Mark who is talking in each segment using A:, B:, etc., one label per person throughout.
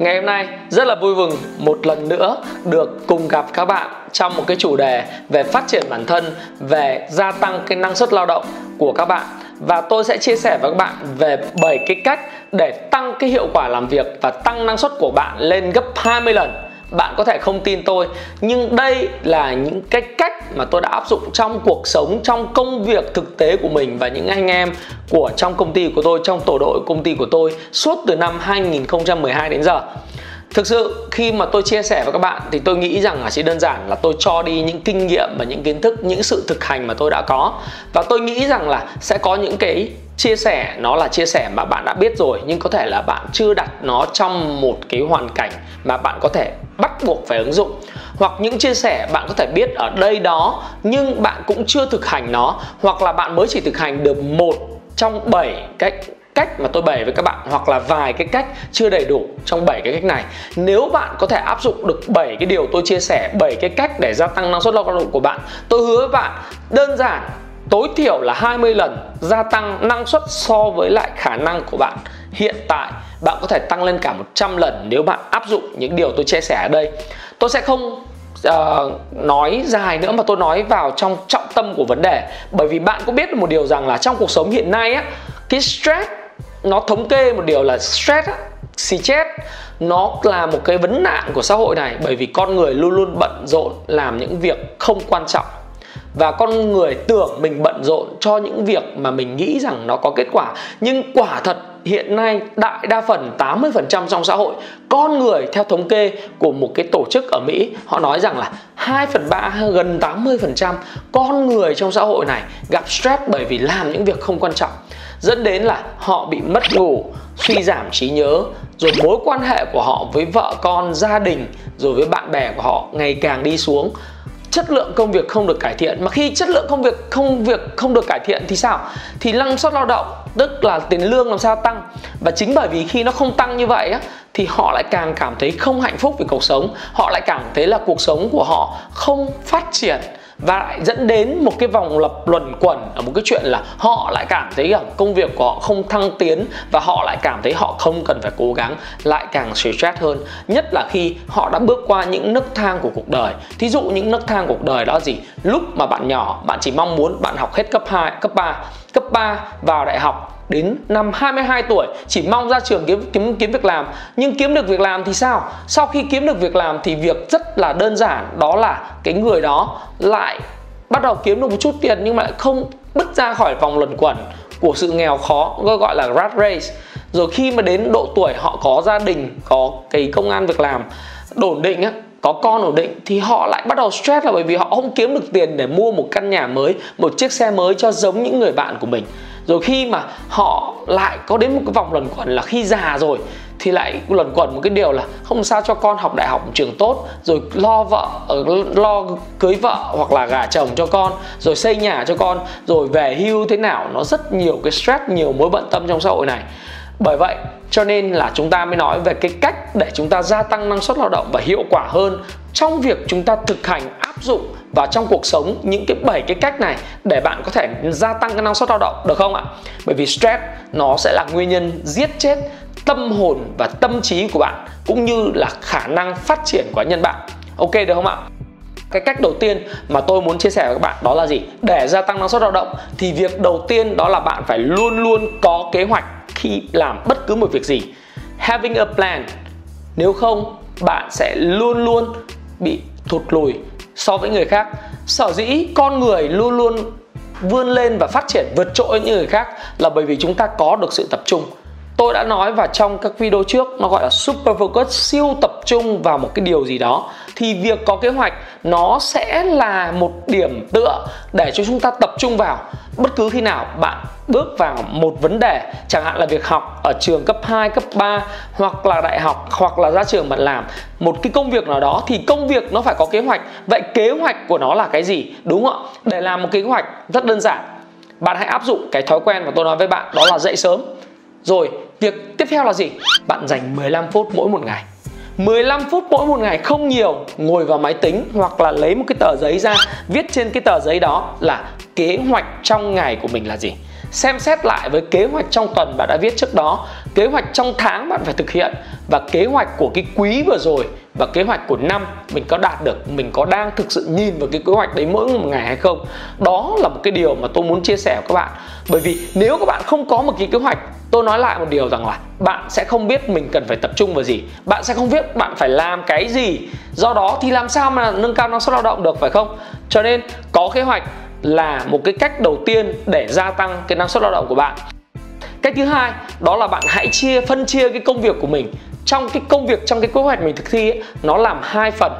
A: Ngày hôm nay rất là vui mừng một lần nữa được cùng gặp các bạn trong một cái chủ đề về phát triển bản thân, về gia tăng cái năng suất lao động của các bạn. Và tôi sẽ chia sẻ với các bạn về 7 cái cách để tăng cái hiệu quả làm việc và tăng năng suất của bạn lên gấp 20 lần bạn có thể không tin tôi nhưng đây là những cái cách mà tôi đã áp dụng trong cuộc sống trong công việc thực tế của mình và những anh em của trong công ty của tôi trong tổ đội công ty của tôi suốt từ năm 2012 đến giờ. Thực sự khi mà tôi chia sẻ với các bạn thì tôi nghĩ rằng là chỉ đơn giản là tôi cho đi những kinh nghiệm và những kiến thức, những sự thực hành mà tôi đã có. Và tôi nghĩ rằng là sẽ có những cái chia sẻ nó là chia sẻ mà bạn đã biết rồi nhưng có thể là bạn chưa đặt nó trong một cái hoàn cảnh mà bạn có thể bắt buộc phải ứng dụng hoặc những chia sẻ bạn có thể biết ở đây đó nhưng bạn cũng chưa thực hành nó hoặc là bạn mới chỉ thực hành được một trong 7 cách cách mà tôi bày với các bạn hoặc là vài cái cách chưa đầy đủ trong 7 cái cách này. Nếu bạn có thể áp dụng được 7 cái điều tôi chia sẻ, 7 cái cách để gia tăng năng suất lao động của bạn, tôi hứa với bạn đơn giản tối thiểu là 20 lần gia tăng năng suất so với lại khả năng của bạn. Hiện tại bạn có thể tăng lên cả 100 lần nếu bạn áp dụng những điều tôi chia sẻ ở đây. Tôi sẽ không uh, nói dài nữa mà tôi nói vào trong trọng tâm của vấn đề. Bởi vì bạn cũng biết một điều rằng là trong cuộc sống hiện nay á cái stress nó thống kê một điều là stress á chết nó là một cái vấn nạn của xã hội này. Bởi vì con người luôn luôn bận rộn làm những việc không quan trọng và con người tưởng mình bận rộn cho những việc mà mình nghĩ rằng nó có kết quả. Nhưng quả thật, hiện nay đại đa phần 80% trong xã hội, con người theo thống kê của một cái tổ chức ở Mỹ, họ nói rằng là 2 phần 3 gần 80% con người trong xã hội này gặp stress bởi vì làm những việc không quan trọng. Dẫn đến là họ bị mất ngủ, suy giảm trí nhớ, rồi mối quan hệ của họ với vợ con, gia đình, rồi với bạn bè của họ ngày càng đi xuống chất lượng công việc không được cải thiện. Mà khi chất lượng công việc không việc không được cải thiện thì sao? Thì năng suất lao động, tức là tiền lương làm sao tăng? Và chính bởi vì khi nó không tăng như vậy á, thì họ lại càng cảm thấy không hạnh phúc về cuộc sống. Họ lại cảm thấy là cuộc sống của họ không phát triển và lại dẫn đến một cái vòng lập luẩn quẩn ở một cái chuyện là họ lại cảm thấy rằng công việc của họ không thăng tiến và họ lại cảm thấy họ không cần phải cố gắng, lại càng stress hơn. Nhất là khi họ đã bước qua những nấc thang của cuộc đời. Thí dụ những nấc thang cuộc đời đó gì? Lúc mà bạn nhỏ, bạn chỉ mong muốn bạn học hết cấp 2 cấp 3 cấp 3 vào đại học đến năm 22 tuổi, chỉ mong ra trường kiếm kiếm kiếm việc làm. Nhưng kiếm được việc làm thì sao? Sau khi kiếm được việc làm thì việc rất là đơn giản, đó là cái người đó lại bắt đầu kiếm được một chút tiền nhưng mà lại không bứt ra khỏi vòng luẩn quẩn của sự nghèo khó gọi là rat race. Rồi khi mà đến độ tuổi họ có gia đình, có cái công an việc làm ổn định á, có con ổn định thì họ lại bắt đầu stress là bởi vì họ không kiếm được tiền để mua một căn nhà mới, một chiếc xe mới cho giống những người bạn của mình rồi khi mà họ lại có đến một cái vòng luẩn quẩn là khi già rồi, thì lại luẩn quẩn một cái điều là không sao cho con học đại học trường tốt, rồi lo vợ ờ, lo cưới vợ hoặc là gả chồng cho con, rồi xây nhà cho con, rồi về hưu thế nào. Nó rất nhiều cái stress, nhiều mối bận tâm trong xã hội này bởi vậy, cho nên là chúng ta mới nói về cái cách để chúng ta gia tăng năng suất lao động và hiệu quả hơn trong việc chúng ta thực hành, áp dụng vào trong cuộc sống những cái bảy cái cách này để bạn có thể gia tăng cái năng suất lao động, được không ạ? Bởi vì stress nó sẽ là nguyên nhân giết chết tâm hồn và tâm trí của bạn, cũng như là khả năng phát triển của nhân bạn. Ok, được không ạ? Cái cách đầu tiên mà tôi muốn chia sẻ với các bạn đó là gì? Để gia tăng năng suất lao động thì việc đầu tiên đó là bạn phải luôn luôn có kế hoạch khi làm bất cứ một việc gì. Having a plan. Nếu không, bạn sẽ luôn luôn bị thụt lùi so với người khác. Sở dĩ con người luôn luôn vươn lên và phát triển vượt trội như người khác là bởi vì chúng ta có được sự tập trung. Tôi đã nói vào trong các video trước, nó gọi là super focus, siêu tập trung vào một cái điều gì đó thì việc có kế hoạch nó sẽ là một điểm tựa để cho chúng ta tập trung vào. Bất cứ khi nào bạn bước vào một vấn đề chẳng hạn là việc học ở trường cấp 2, cấp 3 hoặc là đại học hoặc là ra trường bạn làm một cái công việc nào đó thì công việc nó phải có kế hoạch. Vậy kế hoạch của nó là cái gì? Đúng không ạ? Để làm một kế hoạch rất đơn giản. Bạn hãy áp dụng cái thói quen mà tôi nói với bạn đó là dậy sớm. Rồi việc tiếp theo là gì? Bạn dành 15 phút mỗi một ngày. 15 phút mỗi một ngày không nhiều, ngồi vào máy tính hoặc là lấy một cái tờ giấy ra, viết trên cái tờ giấy đó là kế hoạch trong ngày của mình là gì. Xem xét lại với kế hoạch trong tuần bạn đã viết trước đó kế hoạch trong tháng bạn phải thực hiện và kế hoạch của cái quý vừa rồi và kế hoạch của năm mình có đạt được, mình có đang thực sự nhìn vào cái kế hoạch đấy mỗi một ngày hay không? Đó là một cái điều mà tôi muốn chia sẻ với các bạn. Bởi vì nếu các bạn không có một cái kế hoạch, tôi nói lại một điều rằng là bạn sẽ không biết mình cần phải tập trung vào gì. Bạn sẽ không biết bạn phải làm cái gì. Do đó thì làm sao mà nâng cao năng suất lao động được, phải không? Cho nên có kế hoạch là một cái cách đầu tiên để gia tăng cái năng suất lao động của bạn cách thứ hai đó là bạn hãy chia phân chia cái công việc của mình. Trong cái công việc trong cái kế hoạch mình thực thi ấy, nó làm hai phần.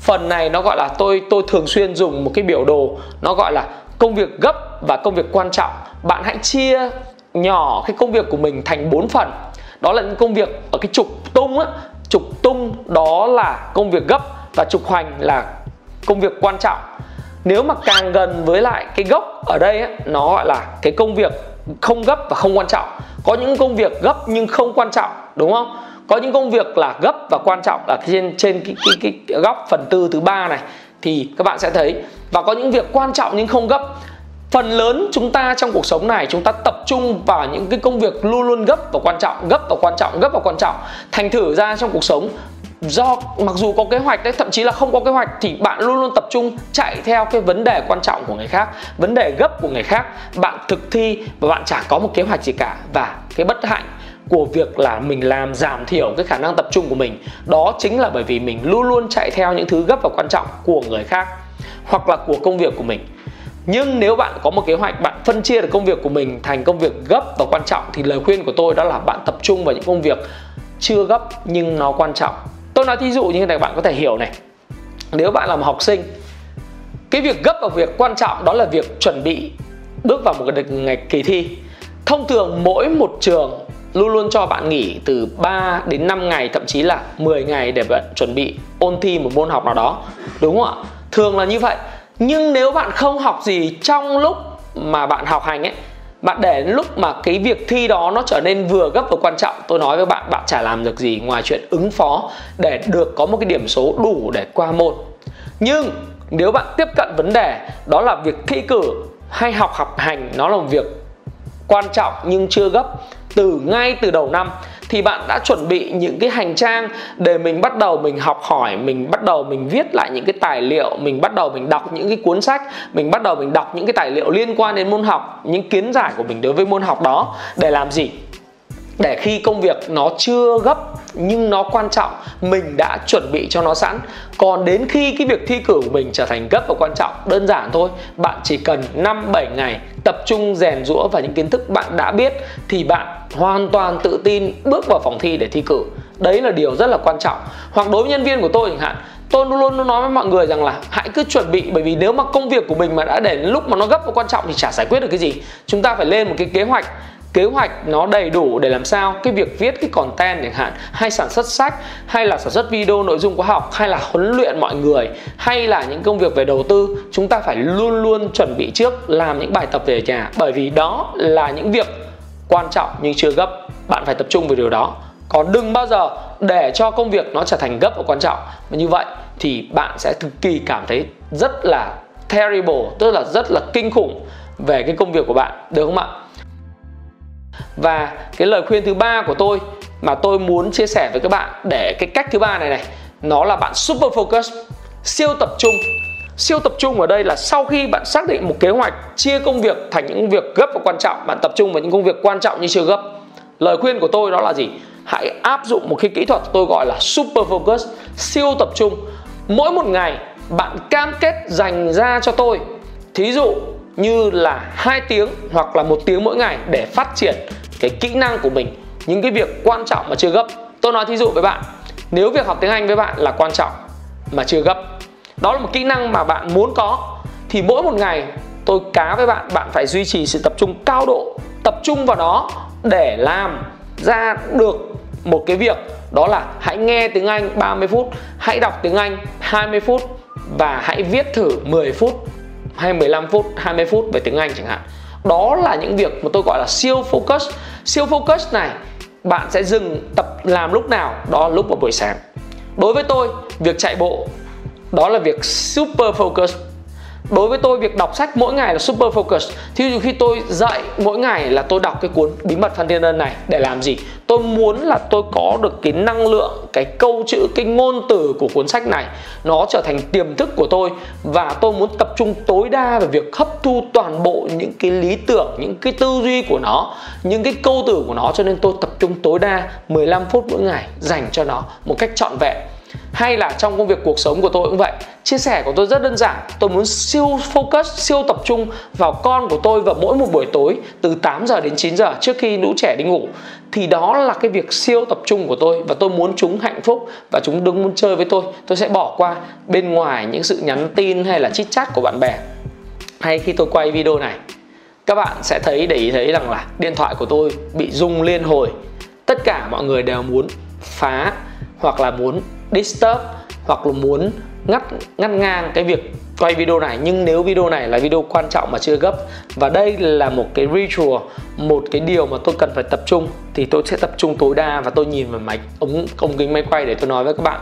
A: Phần này nó gọi là tôi tôi thường xuyên dùng một cái biểu đồ nó gọi là công việc gấp và công việc quan trọng. Bạn hãy chia nhỏ cái công việc của mình thành bốn phần. Đó là những công việc ở cái trục tung á. Trục tung đó là công việc gấp và trục hoành là công việc quan trọng. Nếu mà càng gần với lại cái gốc ở đây ấy, nó gọi là cái công việc không gấp và không quan trọng. Có những công việc gấp nhưng không quan trọng đúng không? Có những công việc là gấp và quan trọng là trên trên cái, cái, cái, cái góc phần tư thứ ba này. Thì các bạn sẽ thấy. Và có những việc quan trọng nhưng không gấp. Phần lớn chúng ta trong cuộc sống này chúng ta tập trung vào những cái công việc luôn luôn gấp và quan trọng gấp và quan trọng gấp và quan trọng. Thành thử ra trong cuộc sống do, mặc dù có kế hoạch đấy, thậm chí là không có kế hoạch, thì bạn luôn luôn tập trung chạy theo cái vấn đề quan trọng của người khác, vấn đề gấp của người khác. Bạn thực thi và bạn chẳng có một kế hoạch gì cả. Và cái bất hạnh của việc là mình làm giảm thiểu cái khả năng tập trung của mình, đó chính là bởi vì mình luôn luôn chạy theo những thứ gấp và quan trọng của người khác hoặc là của công việc của mình. Nhưng nếu bạn có một kế hoạch, bạn phân chia được công việc của mình thành công việc gấp và quan trọng, thì lời khuyên của tôi đó là bạn tập trung vào những công việc chưa gấp nhưng nó quan trọng tôi nói thí dụ như thế này, bạn có thể hiểu này. Nếu bạn làm học sinh, cái việc gấp và việc quan trọng đó là việc chuẩn bị bước vào một cái ngày kỳ thi. Thông thường mỗi một trường luôn luôn cho bạn nghỉ từ 3 đến 5 ngày, thậm chí là 10 ngày để bạn chuẩn bị ôn thi một môn học nào đó. Đúng không ạ? Thường là như vậy. Nhưng nếu bạn không học gì trong lúc mà bạn học hành ấy bạn để đến lúc mà cái việc thi đó nó trở nên vừa gấp và quan trọng, tôi nói với bạn bạn chả làm được gì ngoài chuyện ứng phó để được có một cái điểm số đủ để qua môn. Nhưng nếu bạn tiếp cận vấn đề, đó là việc thi cử hay học học hành, nó là một việc quan trọng nhưng chưa gấp từ ngay từ đầu năm thì bạn đã chuẩn bị những cái hành trang để mình bắt đầu mình học hỏi, mình bắt đầu mình viết lại những cái tài liệu, mình bắt đầu mình đọc những cái cuốn sách, mình bắt đầu mình đọc những cái tài liệu liên quan đến môn học, những kiến giải của mình đối với môn học đó để làm gì? Để khi công việc nó chưa gấp nhưng nó quan trọng, mình đã chuẩn bị cho nó sẵn. Còn đến khi cái việc thi cử của mình trở thành gấp và quan trọng, đơn giản thôi. Bạn chỉ cần 5 7 ngày tập trung rèn rũa và những kiến thức bạn đã biết thì bạn hoàn toàn tự tin bước vào phòng thi để thi cử. Đấy là điều rất là quan trọng. Hoặc đối với nhân viên của tôi chẳng hạn, tôi luôn luôn nói với mọi người rằng là hãy cứ chuẩn bị, bởi vì nếu mà công việc của mình mà đã để đến lúc mà nó gấp và quan trọng thì chả giải quyết được cái gì. Chúng ta phải lên một cái kế hoạch kế hoạch nó đầy đủ để làm sao cái việc viết cái content chẳng hạn, hay sản xuất sách, hay là sản xuất video nội dung khóa học, hay là huấn luyện mọi người, hay là những công việc về đầu tư, chúng ta phải luôn luôn chuẩn bị trước làm những bài tập về nhà. Bởi vì đó là những việc quan trọng nhưng chưa gấp. Bạn phải tập trung vào điều đó. Còn đừng bao giờ để cho công việc nó trở thành gấp và quan trọng. Và như vậy thì bạn sẽ cực kỳ cảm thấy rất là terrible, tức là rất là kinh khủng về cái công việc của bạn. Được không ạ? Và cái lời khuyên thứ ba của tôi mà tôi muốn chia sẻ với các bạn để cái cách thứ ba này này, nó là bạn super focus, siêu tập trung. Siêu tập trung ở đây là sau khi bạn xác định một kế hoạch, chia công việc thành những việc gấp và quan trọng, bạn tập trung vào những công việc quan trọng như chưa gấp. Lời khuyên của tôi đó là gì? Hãy áp dụng một cái kỹ thuật tôi gọi là super focus, siêu tập trung. Mỗi một ngày bạn cam kết dành ra cho tôi. Thí dụ như là hai tiếng hoặc là một tiếng mỗi ngày để phát triển cái kỹ năng của mình những cái việc quan trọng mà chưa gấp. Tôi nói thí dụ với bạn nếu việc học tiếng anh với bạn là quan trọng mà chưa gấp đó là một kỹ năng mà bạn muốn có thì mỗi một ngày tôi cá với bạn bạn phải duy trì sự tập trung cao độ tập trung vào nó để làm ra được một cái việc đó là hãy nghe tiếng Anh 30 phút, hãy đọc tiếng Anh 20 phút và hãy viết thử 10 phút hay 15 phút, 20 phút về tiếng Anh chẳng hạn. Đó là những việc mà tôi gọi là siêu focus. Siêu focus này bạn sẽ dừng tập làm lúc nào? Đó là lúc vào buổi sáng. Đối với tôi, việc chạy bộ đó là việc super focus đối với tôi, việc đọc sách mỗi ngày là super focus thí dụ khi tôi dậy mỗi ngày là tôi đọc cái cuốn bí mật phan thiên ân này, để làm gì? Tôi muốn là tôi có được cái năng lượng, cái câu chữ, cái ngôn từ của cuốn sách này. Nó trở thành tiềm thức của tôi và tôi muốn tập trung tối đa vào việc hấp thu toàn bộ những cái lý tưởng, những cái tư duy của nó, những cái câu từ của nó. Cho nên tôi tập trung tối đa 15 phút mỗi ngày dành cho nó một cách trọn vẹn hay là trong công việc cuộc sống của tôi cũng vậy. Chia sẻ của tôi rất đơn giản. Tôi muốn siêu focus, siêu tập trung vào con của tôi vào mỗi một buổi tối từ 8 giờ đến 9 giờ trước khi lũ trẻ đi ngủ. Thì đó là cái việc siêu tập trung của tôi và tôi muốn chúng hạnh phúc và chúng đừng muốn chơi với tôi. Tôi sẽ bỏ qua bên ngoài những sự nhắn tin hay là chit chat của bạn bè. Hay khi tôi quay video này, các bạn sẽ thấy, để ý thấy rằng là điện thoại của tôi bị rung liên hồi. Tất cả mọi người đều muốn phá hoặc là muốn disturb hoặc là muốn ngắt ngắt ngang cái việc quay video này. Nhưng nếu video này là video quan trọng mà chưa gấp và đây là một cái ritual một cái điều mà tôi cần phải tập trung thì tôi sẽ tập trung tối đa và tôi nhìn vào máy ống ống kính máy quay để tôi nói với các bạn.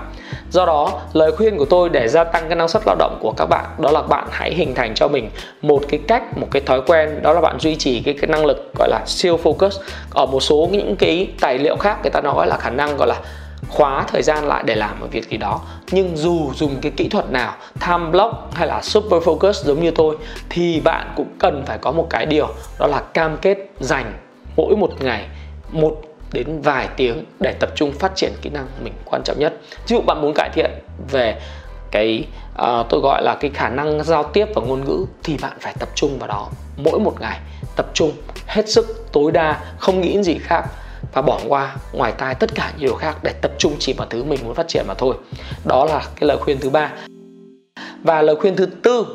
A: Do đó lời khuyên của tôi để gia tăng cái năng suất lao động của các bạn đó là bạn hãy hình thành cho mình một cái cách một cái thói quen đó là bạn duy trì cái, cái năng lực gọi là siêu focus. Ở một số những cái tài liệu khác người ta nói là khả năng gọi là khóa thời gian lại để làm một việc gì đó. Nhưng dù dùng cái kỹ thuật nào time block hay là super focus giống như tôi thì bạn cũng cần phải có một cái điều đó là cam kết dành mỗi một ngày một đến vài tiếng để tập trung phát triển kỹ năng mình quan trọng nhất. Ví dụ bạn muốn cải thiện về cái uh, tôi gọi là cái khả năng giao tiếp và ngôn ngữ thì bạn phải tập trung vào đó mỗi một ngày. Tập trung hết sức tối đa không nghĩ gì khác và bỏ qua, ngoài tai tất cả những điều khác để tập trung chỉ vào thứ mình muốn phát triển mà thôi. Đó là cái lời khuyên thứ ba. Và lời khuyên thứ tư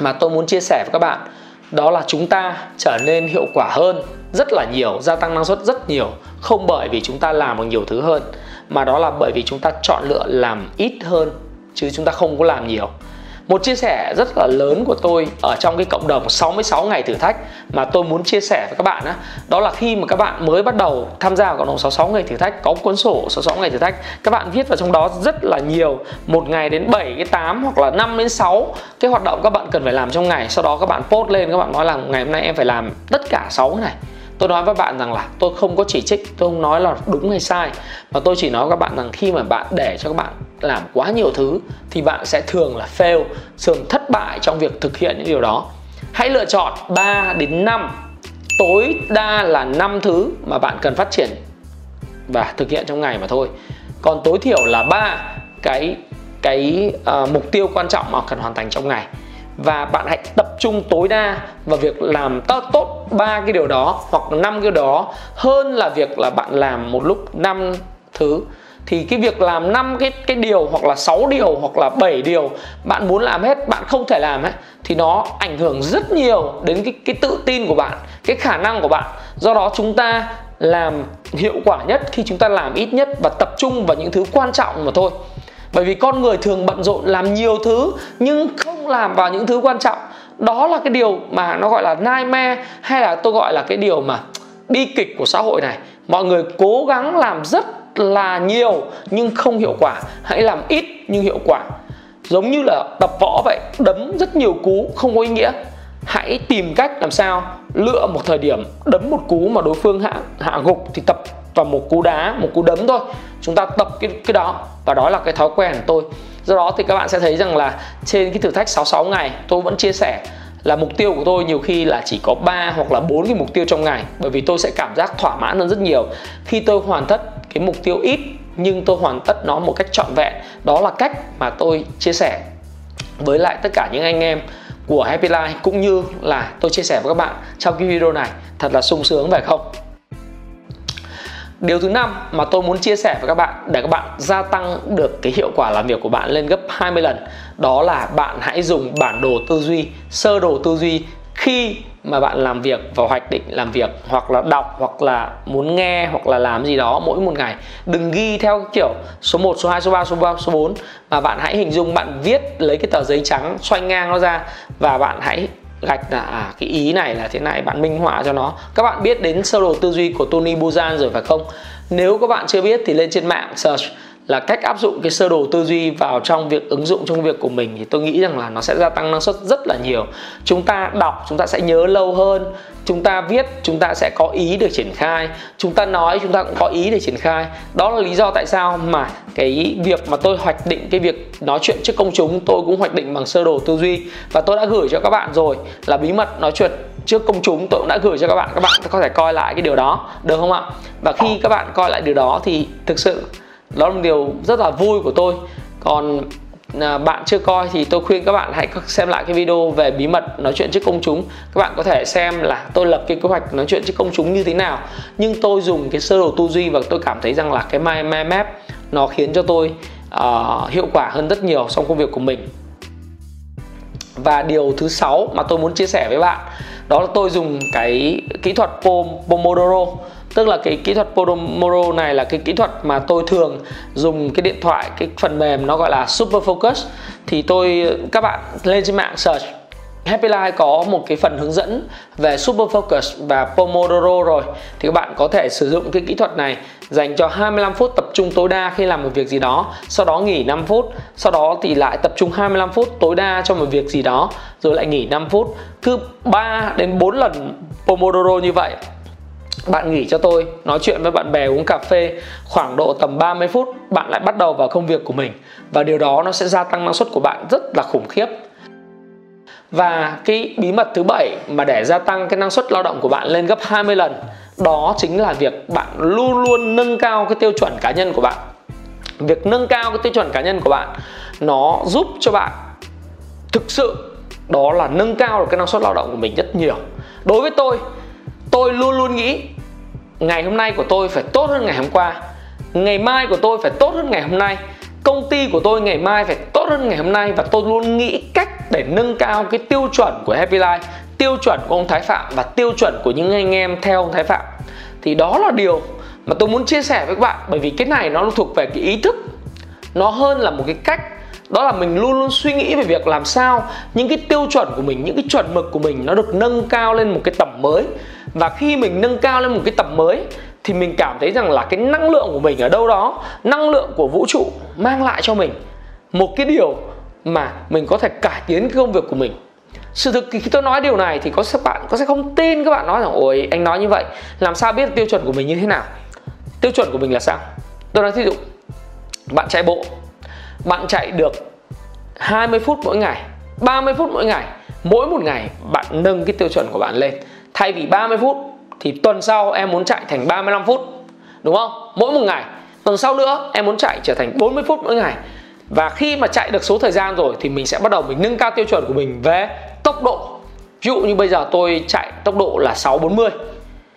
A: mà tôi muốn chia sẻ với các bạn, đó là chúng ta trở nên hiệu quả hơn rất là nhiều, gia tăng năng suất rất nhiều, không bởi vì chúng ta làm được nhiều thứ hơn, mà đó là bởi vì chúng ta chọn lựa làm ít hơn, chứ chúng ta không có làm nhiều một chia sẻ rất là lớn của tôi ở trong cái cộng đồng 66 ngày thử thách mà tôi muốn chia sẻ với các bạn á, đó là khi mà các bạn mới bắt đầu tham gia vào cộng đồng 66 ngày thử thách có cuốn sổ 66 ngày thử thách các bạn viết vào trong đó rất là nhiều một ngày đến 7 cái 8 hoặc là 5 đến 6 cái hoạt động các bạn cần phải làm trong ngày. Sau đó các bạn post lên các bạn nói là ngày hôm nay em phải làm tất cả 6 cái này tôi nói với bạn rằng là tôi không có chỉ trích tôi không nói là đúng hay sai mà tôi chỉ nói với các bạn rằng khi mà bạn để cho các bạn làm quá nhiều thứ thì bạn sẽ thường là fail thường thất bại trong việc thực hiện những điều đó. Hãy lựa chọn 3 đến 5 tối đa là 5 thứ mà bạn cần phát triển và thực hiện trong ngày mà thôi. Còn tối thiểu là ba cái cái uh, mục tiêu quan trọng mà cần hoàn thành trong ngày và bạn hãy tập trung tối đa vào việc làm tốt ba cái điều đó hoặc năm cái đó hơn là việc là bạn làm một lúc năm thứ. Thì cái việc làm năm cái cái điều hoặc là 6 điều hoặc là 7 điều bạn muốn làm hết, bạn không thể làm hết thì nó ảnh hưởng rất nhiều đến cái cái tự tin của bạn, cái khả năng của bạn. Do đó chúng ta làm hiệu quả nhất khi chúng ta làm ít nhất và tập trung vào những thứ quan trọng mà thôi bởi vì con người thường bận rộn làm nhiều thứ nhưng không làm vào những thứ quan trọng. Đó là cái điều mà nó gọi là nightmare hay là tôi gọi là cái điều mà bi kịch của xã hội này. Mọi người cố gắng làm rất là nhiều nhưng không hiệu quả. Hãy làm ít nhưng hiệu quả. Giống như là tập võ vậy, đấm rất nhiều cú không có ý nghĩa. Hãy tìm cách làm sao lựa một thời điểm đấm một cú mà đối phương hạ hạ gục thì tập và một cú đá, một cú đấm thôi. Chúng ta tập cái cái đó và đó là cái thói quen của tôi. Do đó thì các bạn sẽ thấy rằng là trên cái thử thách 66 ngày, tôi vẫn chia sẻ là mục tiêu của tôi nhiều khi là chỉ có 3 hoặc là bốn cái mục tiêu trong ngày, bởi vì tôi sẽ cảm giác thỏa mãn hơn rất nhiều. Khi tôi hoàn tất cái mục tiêu ít nhưng tôi hoàn tất nó một cách trọn vẹn, đó là cách mà tôi chia sẻ với lại tất cả những anh em của Happy Life cũng như là tôi chia sẻ với các bạn trong cái video này. Thật là sung sướng, phải không? Điều thứ năm mà tôi muốn chia sẻ với các bạn để các bạn gia tăng được cái hiệu quả làm việc của bạn lên gấp 20 lần đó là bạn hãy dùng bản đồ tư duy, sơ đồ tư duy khi mà bạn làm việc và hoạch định làm việc hoặc là đọc hoặc là muốn nghe hoặc là làm gì đó mỗi một ngày. Đừng ghi theo kiểu số 1, số 2, số 3, số 3, số 4 mà bạn hãy hình dung bạn viết lấy cái tờ giấy trắng xoay ngang nó ra và bạn hãy gạch là à cái ý này là thế này, bạn minh họa cho nó. Các bạn biết đến sơ đồ tư duy của Tony Buzan rồi phải không? Nếu các bạn chưa biết thì lên trên mạng search là cách áp dụng cái sơ đồ tư duy vào trong việc ứng dụng trong việc của mình thì tôi nghĩ rằng là nó sẽ gia tăng năng suất rất là nhiều. Chúng ta đọc, chúng ta sẽ nhớ lâu hơn, chúng ta viết, chúng ta sẽ có ý để triển khai. Chúng ta nói, chúng ta cũng có ý để triển khai. Đó là lý do tại sao mà cái việc mà tôi hoạch định cái việc nói chuyện trước công chúng, tôi cũng hoạch định bằng sơ đồ tư duy. Và tôi đã gửi cho các bạn rồi, là bí mật nói chuyện trước công chúng, tôi cũng đã gửi cho các bạn. Các bạn có thể coi lại cái điều đó, được không ạ? Và khi các bạn coi lại điều đó thì thực sự đó là một điều rất là vui của tôi. Còn à, bạn chưa coi thì tôi khuyên các bạn hãy xem lại cái video về bí mật nói chuyện trước công chúng. Các bạn có thể xem là tôi lập cái kế hoạch nói chuyện trước công chúng như thế nào. Nhưng tôi dùng cái sơ đồ tư duy và tôi cảm thấy rằng là cái mind map nó khiến cho tôi uh, hiệu quả hơn rất nhiều trong công việc của mình. Và điều thứ sáu mà tôi muốn chia sẻ với bạn đó là tôi dùng cái kỹ thuật Pomodoro tức là cái kỹ thuật Pomodoro này là cái kỹ thuật mà tôi thường dùng cái điện thoại, cái phần mềm nó gọi là Super Focus. Thì tôi, các bạn lên trên mạng search, Happy Life có một cái phần hướng dẫn về Super Focus và Pomodoro rồi. Thì các bạn có thể sử dụng cái kỹ thuật này dành cho 25 phút tập trung tối đa khi làm một việc gì đó, sau đó nghỉ 5 phút, sau đó thì lại tập trung 25 phút tối đa cho một việc gì đó, rồi lại nghỉ 5 phút. Cứ 3 đến 4 lần Pomodoro như vậy bạn nghỉ cho tôi, nói chuyện với bạn bè uống cà phê, khoảng độ tầm 30 phút, bạn lại bắt đầu vào công việc của mình. Và điều đó nó sẽ gia tăng năng suất của bạn rất là khủng khiếp. Và cái bí mật thứ bảy mà để gia tăng cái năng suất lao động của bạn lên gấp 20 lần, đó chính là việc bạn luôn luôn nâng cao cái tiêu chuẩn cá nhân của bạn. Việc nâng cao cái tiêu chuẩn cá nhân của bạn, nó giúp cho bạn thực sự, đó là nâng cao được cái năng suất lao động của mình rất nhiều. Đối với tôi tôi luôn luôn nghĩ ngày hôm nay của tôi phải tốt hơn ngày hôm qua. Ngày mai của tôi phải tốt hơn ngày hôm nay. Công ty của tôi ngày mai phải tốt hơn ngày hôm nay và tôi luôn nghĩ cách để nâng cao cái tiêu chuẩn của Happy Life, tiêu chuẩn của ông Thái Phạm và tiêu chuẩn của những anh em theo ông Thái Phạm. Thì đó là điều mà tôi muốn chia sẻ với các bạn, bởi vì cái này nó thuộc về cái ý thức. Nó hơn là một cái cách. Đó là mình luôn luôn suy nghĩ về việc làm sao những cái tiêu chuẩn của mình, những cái chuẩn mực của mình nó được nâng cao lên một cái tầm mới và khi mình nâng cao lên một cái tầm mới, thì mình cảm thấy rằng là cái năng lượng của mình ở đâu đó, năng lượng của vũ trụ mang lại cho mình một cái điều mà mình có thể cải tiến cái công việc của mình. Sự thực khi tôi nói điều này thì có các bạn, có sẽ không tin các bạn nói rằng, ôi, anh nói như vậy, làm sao biết tiêu chuẩn của mình như thế nào? Tiêu chuẩn của mình là sao? Tôi nói thí dụ, bạn chạy bộ, bạn chạy được 20 phút mỗi ngày 30 phút mỗi ngày, mỗi một ngày bạn nâng cái tiêu chuẩn của bạn lên thay vì 30 phút thì tuần sau em muốn chạy thành 35 phút đúng không? Mỗi một ngày. Tuần sau nữa em muốn chạy trở thành 40 phút mỗi ngày. Và khi mà chạy được số thời gian rồi thì mình sẽ bắt đầu mình nâng cao tiêu chuẩn của mình về tốc độ. Ví dụ như bây giờ tôi chạy tốc độ là 640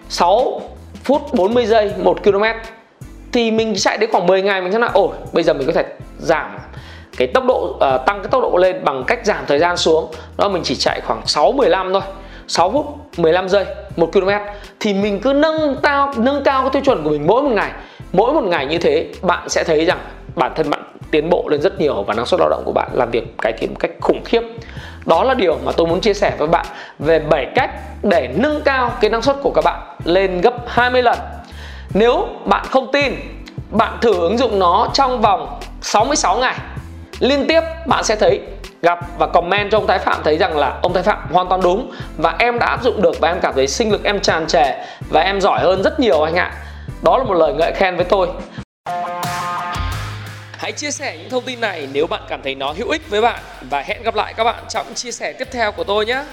A: 6 phút 40 giây 1 km thì mình chạy đến khoảng 10 ngày mình sẽ là ồ bây giờ mình có thể giảm cái tốc độ uh, tăng cái tốc độ lên bằng cách giảm thời gian xuống. Đó mình chỉ chạy khoảng 6 15 thôi. 6 phút 15 giây 1 km thì mình cứ nâng cao nâng cao cái tiêu chuẩn của mình mỗi một ngày. Mỗi một ngày như thế, bạn sẽ thấy rằng bản thân bạn tiến bộ lên rất nhiều và năng suất lao động của bạn làm việc cải thiện một cách khủng khiếp. Đó là điều mà tôi muốn chia sẻ với bạn về 7 cách để nâng cao cái năng suất của các bạn lên gấp 20 lần. Nếu bạn không tin, bạn thử ứng dụng nó trong vòng 66 ngày. Liên tiếp bạn sẽ thấy gặp và comment cho ông Thái Phạm thấy rằng là ông Thái Phạm hoàn toàn đúng và em đã áp dụng được và em cảm thấy sinh lực em tràn trề và em giỏi hơn rất nhiều anh ạ. Đó là một lời ngợi khen với tôi. Hãy chia sẻ những thông tin này nếu bạn cảm thấy nó hữu ích với bạn và hẹn gặp lại các bạn trong chia sẻ tiếp theo của tôi nhé.